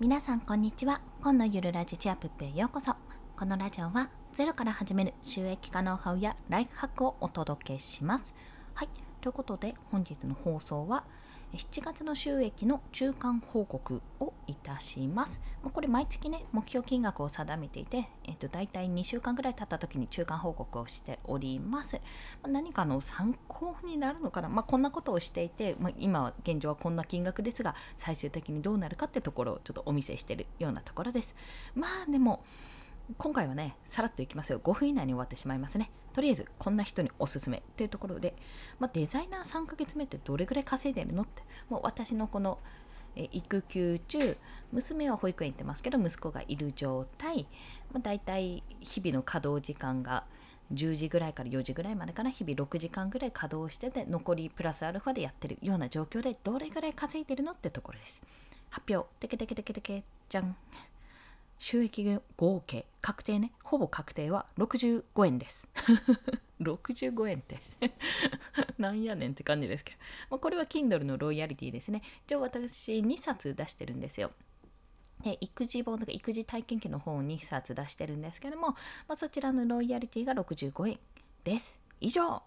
皆さんこんにちは。今のゆるラジチアップへようこそ。このラジオはゼロから始める収益化ノウハウやライフハックをお届けします。はい。ということで本日の放送は7月の収益の中間報告をいたします。これ毎月ね、目標金額を定めていて、えっと、大体2週間ぐらい経った時に中間報告をしております。何かの参考になるのかな、まあ、こんなことをしていて、まあ、今現状はこんな金額ですが、最終的にどうなるかってところをちょっとお見せしているようなところです。まあでも、今回はね、さらっといきますよ。5分以内に終わってしまいますね。とりあえず、こんな人におすすめっていうところで、まあ、デザイナー3ヶ月目ってどれぐらい稼いでるのって、もう私のこの、え育休中、娘は保育園行ってますけど、息子がいる状態、まあ、大体日々の稼働時間が10時ぐらいから4時ぐらいまでかな、日々6時間ぐらい稼働してて、残りプラスアルファでやってるような状況で、どれぐらい稼いでるのってところです。発表、テケテケテケテケ、じゃん。収益合計確定ね。ほぼ確定は65円です。65円って。なんやねんって感じですけど、まあ、これは Kindle のロイヤリティですね。一応私2冊出してるんですよ。で育児本とか育児体験記の本を2冊出してるんですけども、まあ、そちらのロイヤリティが65円です。以上。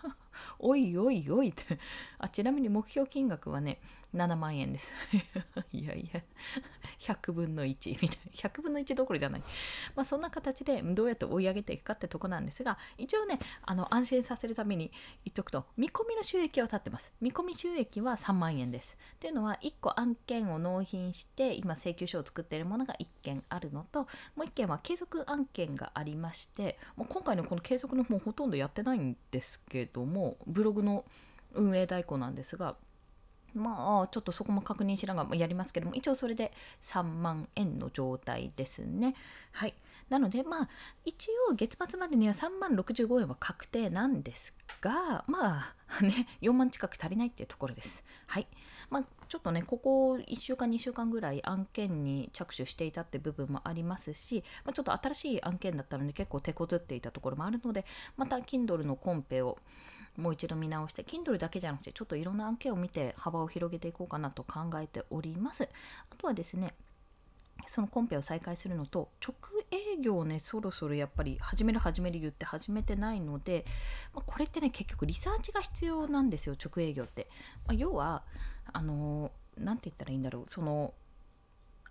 おいおいおいって。あちなみに目標金額はね7万円です。いやいや。100分の1みたいな。100分の1どころじゃない。まあそんな形でどうやって追い上げていくかってとこなんですが一応ねあの安心させるために言っとくと見込みの収益は立ってます。見込み収益は3万円です。っていうのは1個案件を納品して今請求書を作っているものが1件あるのともう1件は継続案件がありましてもう今回のこの継続のもうほとんどやってないんですけどもブログの運営代行なんですがまあちょっとそこも確認しながらやりますけども一応それで3万円の状態ですね。はい。なのでまあ一応月末までには3万65円は確定なんですがまあね4万近く足りないっていうところです。はい。まあちょっとねここ1週間2週間ぐらい案件に着手していたって部分もありますし、まあ、ちょっと新しい案件だったので結構手こずっていたところもあるのでまた Kindle のコンペをもう一度見直して Kindle だけじゃなくてちょっといろんな案件を見て幅を広げていこうかなと考えております。あとはですねそのコンペを再開するのと直営業をねそろそろやっぱり始める始める言って始めてないので、まあ、これってね結局リサーチが必要なんですよ直営業って、まあ、要はあの何て言ったらいいんだろうその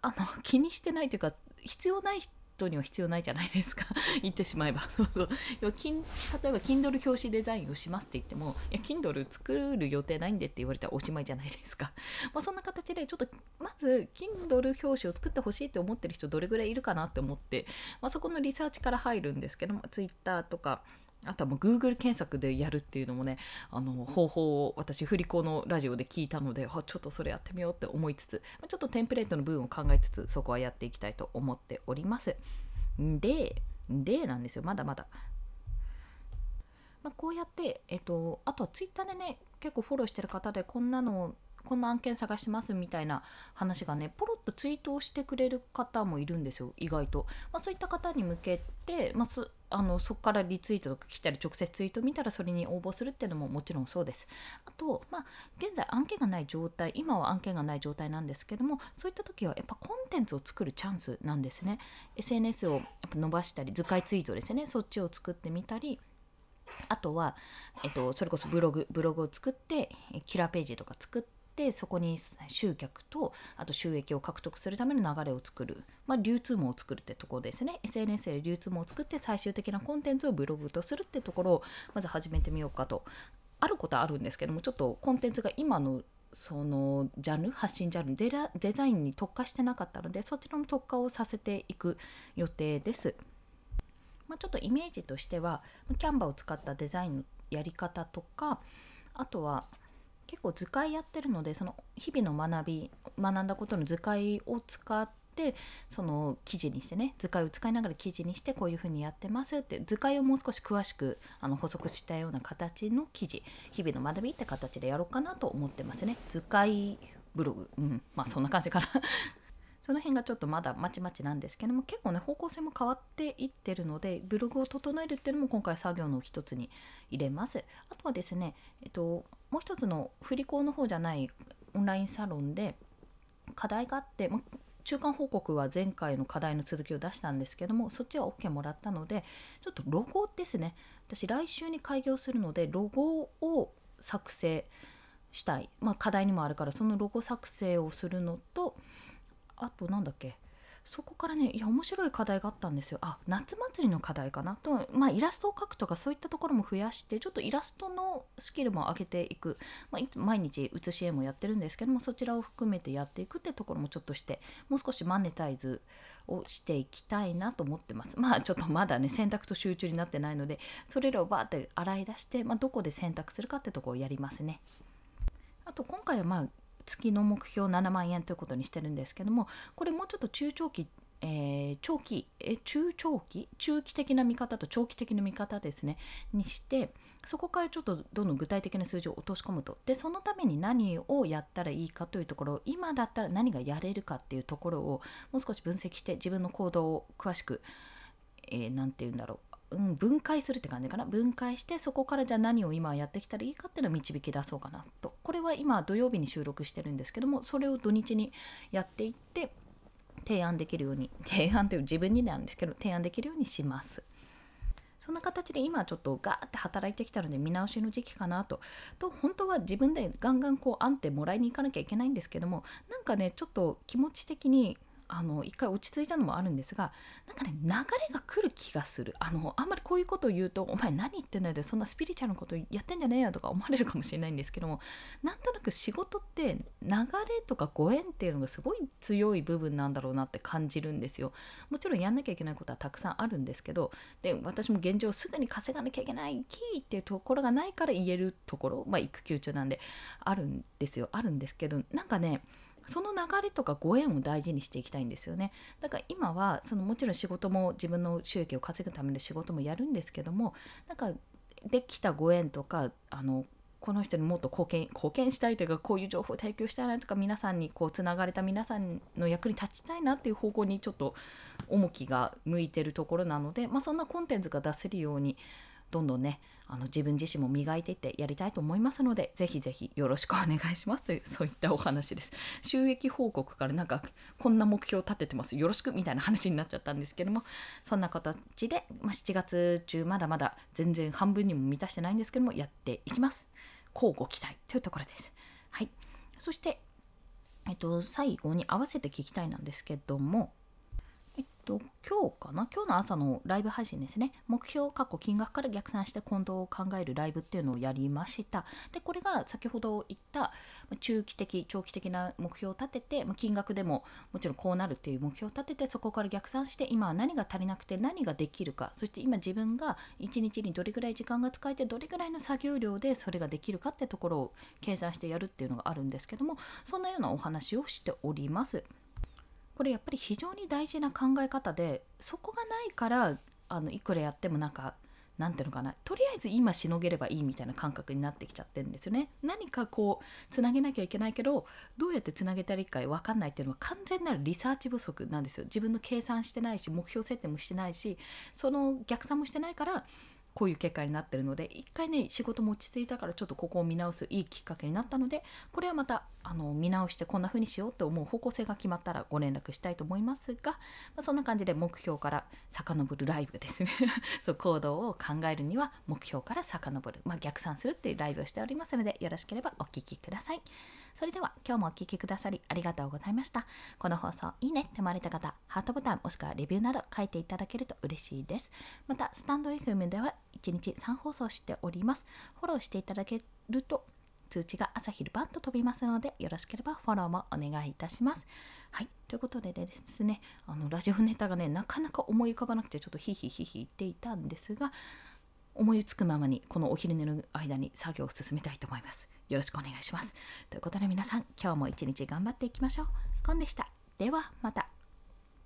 あの気にしてないというか必要ない人人には必要ないじゃないですか。言ってしまえば。そうそう。例えば Kindle 表紙デザインをしますって言ってもいや Kindle 作る予定ないんでって言われたらおしまいじゃないですか、まあ、そんな形でちょっとまず Kindle 表紙を作ってほしいって思ってる人どれぐらいいるかなって思って、まあ、そこのリサーチから入るんですけども Twitter とかあとはもう Google 検索でやるっていうのもねあの方法を私振り子のラジオで聞いたのであちょっとそれやってみようって思いつつちょっとテンプレートの部分を考えつつそこはやっていきたいと思っております。ででなんですよ。まだまだ。まあ、こうやって、えっと、あとはツイッターでね結構フォローしてる方でこんなのこんな案件探してますみたいな話がねポロッとツイートをしてくれる方もいるんですよ。意外と、まあ、そういった方に向けて、まあ、あのそこからリツイートとか来たり直接ツイート見たらそれに応募するっていうのももちろんそうです。あと、まあ、現在案件がない状態今は案件がない状態なんですけどもそういった時はやっぱコンテンツを作るチャンスなんですね。SNS をやっぱ伸ばしたり図解ツイートですね。そっちを作ってみたりあとは、えっと、それこそブログブログを作ってキラーページとか作ってってそこに集客とあと収益を獲得するための流れを作る、まあ、流通網を作るってところですね。SNS で流通網を作って最終的なコンテンツをブログとするってところをまず始めてみようかと。あることはあるんですけどもちょっとコンテンツが今のそのジャンル発信ジャンルデデザインに特化してなかったのでそちらの特化をさせていく予定です。まあ、ちょっとイメージとしてはキャンバーを使ったデザインのやり方とかあとは結構図解やってるのでその日々の学び学んだことの図解を使ってその記事にしてね図解を使いながら記事にしてこういうふうにやってますって図解をもう少し詳しくあの補足したような形の記事日々の学びって形でやろうかなと思ってますね。図解ブログ。うん。まあそんな感じかな。その辺がちょっとまだまちまちなんですけども結構ね方向性も変わっていってるのでブログを整えるっていうのも今回作業の一つに入れます。あとはですねえっともう一つの振り子の方じゃないオンラインサロンで課題があってま中間報告は前回の課題の続きを出したんですけどもそっちは OK もらったのでちょっとロゴですね。私来週に開業するのでロゴを作成したい、まあ、課題にもあるからそのロゴ作成をするのとあとなんだっけ？そこからねいや面白い課題があったんですよ。あ夏祭りの課題かな？と、まあ、イラストを描くとかそういったところも増やしてちょっとイラストのスキルも上げていく、まあ、毎日写し絵もやってるんですけどもそちらを含めてやっていくってところもちょっとしてもう少しマネタイズをしていきたいなと思ってます。まあちょっとまだね選択と集中になってないのでそれらをバーって洗い出して、まあ、どこで選択するかってとこをやりますね。あと今回はまあ月の目標7万円ということにしてるんですけどもこれもうちょっと中長期えー、長期え中長期？中期的な見方と長期的な見方ですね。にしてそこからちょっとどんどん具体的な数字を落とし込むと。でそのために何をやったらいいかというところ今だったら何がやれるかっていうところをもう少し分析して自分の行動を詳しく何、えー、て言うんだろう。うん、分解するって感じかな。分解してそこからじゃあ何を今やってきたらいいかっていうのを導き出そうかなと。これは今土曜日に収録してるんですけどもそれを土日にやっていって提案できるように 提案という自分になんですけど提案できるようにします。そんな形で今ちょっとガーって働いてきたので見直しの時期かなと。と本当は自分でガンガンこう安定もらいに行かなきゃいけないんですけどもなんかねちょっと気持ち的にあの一回落ち着いたのもあるんですがなんかね流れが来る気がする。あのあんまりこういうことを言うと「お前何言ってんだよ」そんなスピリチュアルなことやってんじゃねえよとか思われるかもしれないんですけども なんとなく仕事って流れとかご縁っていうのがすごい強い部分なんだろうなって感じるんですよ。もちろんやんなきゃいけないことはたくさんあるんですけどで私も現状すぐに稼がなきゃいけないキーっていうところがないから言えるところまあ育休中なんであるんですよ。あるんですけどなんかねその流れとかご縁を大事にしていきたいんですよね。だから今はそのもちろん仕事も自分の収益を稼ぐための仕事もやるんですけどもなんかできたご縁とかあのこの人にもっと貢献貢献したいというかこういう情報を提供したいなとか皆さんにこうつながれた皆さんの役に立ちたいなっていう方向にちょっと重きが向いてるところなので、まあ、そんなコンテンツが出せるようにどんどんねあの自分自身も磨いていってやりたいと思いますのでぜひぜひよろしくお願いしますという そういったお話です。収益報告からなんかこんな目標を立ててます。よろしくみたいな話になっちゃったんですけどもそんな形で、まあ、7月中まだまだ全然半分にも満たしてないんですけどもやっていきます。交互期待というところです。はい。そしてえっと最後に合わせて聞きたいなんですけどもと今日かな？今日の朝のライブ配信ですね。目標過去金額から逆算して今度を考えるライブっていうのをやりました。でこれが先ほど言った中期的長期的な目標を立てて金額でももちろんこうなるっていう目標を立ててそこから逆算して今は何が足りなくて何ができるか。そして今自分が一日にどれぐらい時間が使えてどれぐらいの作業量でそれができるかってところを計算してやるっていうのがあるんですけどもそんなようなお話をしております。これやっぱり非常に大事な考え方でそこがないからあのいくらやってもなんかなんていうのかなとりあえず今しのげればいいみたいな感覚になってきちゃってるんですよね。何かこうつなげなきゃいけないけどどうやってつなげたらいいか分かんないっていうのは完全なるリサーチ不足なんですよ。自分の計算してないし目標設定もしてないしその逆算もしてないからこういう結果になってるので一回ね仕事も落ち着いたからちょっとここを見直すいいきっかけになったのでこれはまたあの見直してこんな風にしようと思う方向性が決まったらご連絡したいと思いますが、まあ、そんな感じで目標から遡るライブですね そう行動を考えるには目標から遡る、まあ、逆算するっていうライブをしておりますのでよろしければお聴きください。それでは今日もお聴きくださりありがとうございました。この放送いいねって思われた方、ハートボタンもしくはレビューなど書いていただけると嬉しいです。また、スタンド FM では1日3放送しております。フォローしていただけると通知が朝昼晩と飛びますのでよろしければフォローもお願いいたします。はい、ということでですね、あのラジオネタがね、なかなか思い浮かばなくてちょっとヒヒヒヒ言っていたんですが、思いつくままにこのお昼寝の間に作業を進めたいと思います。よろしくお願いします。ということで皆さん、今日も一日頑張っていきましょう。コンでした。ではまた。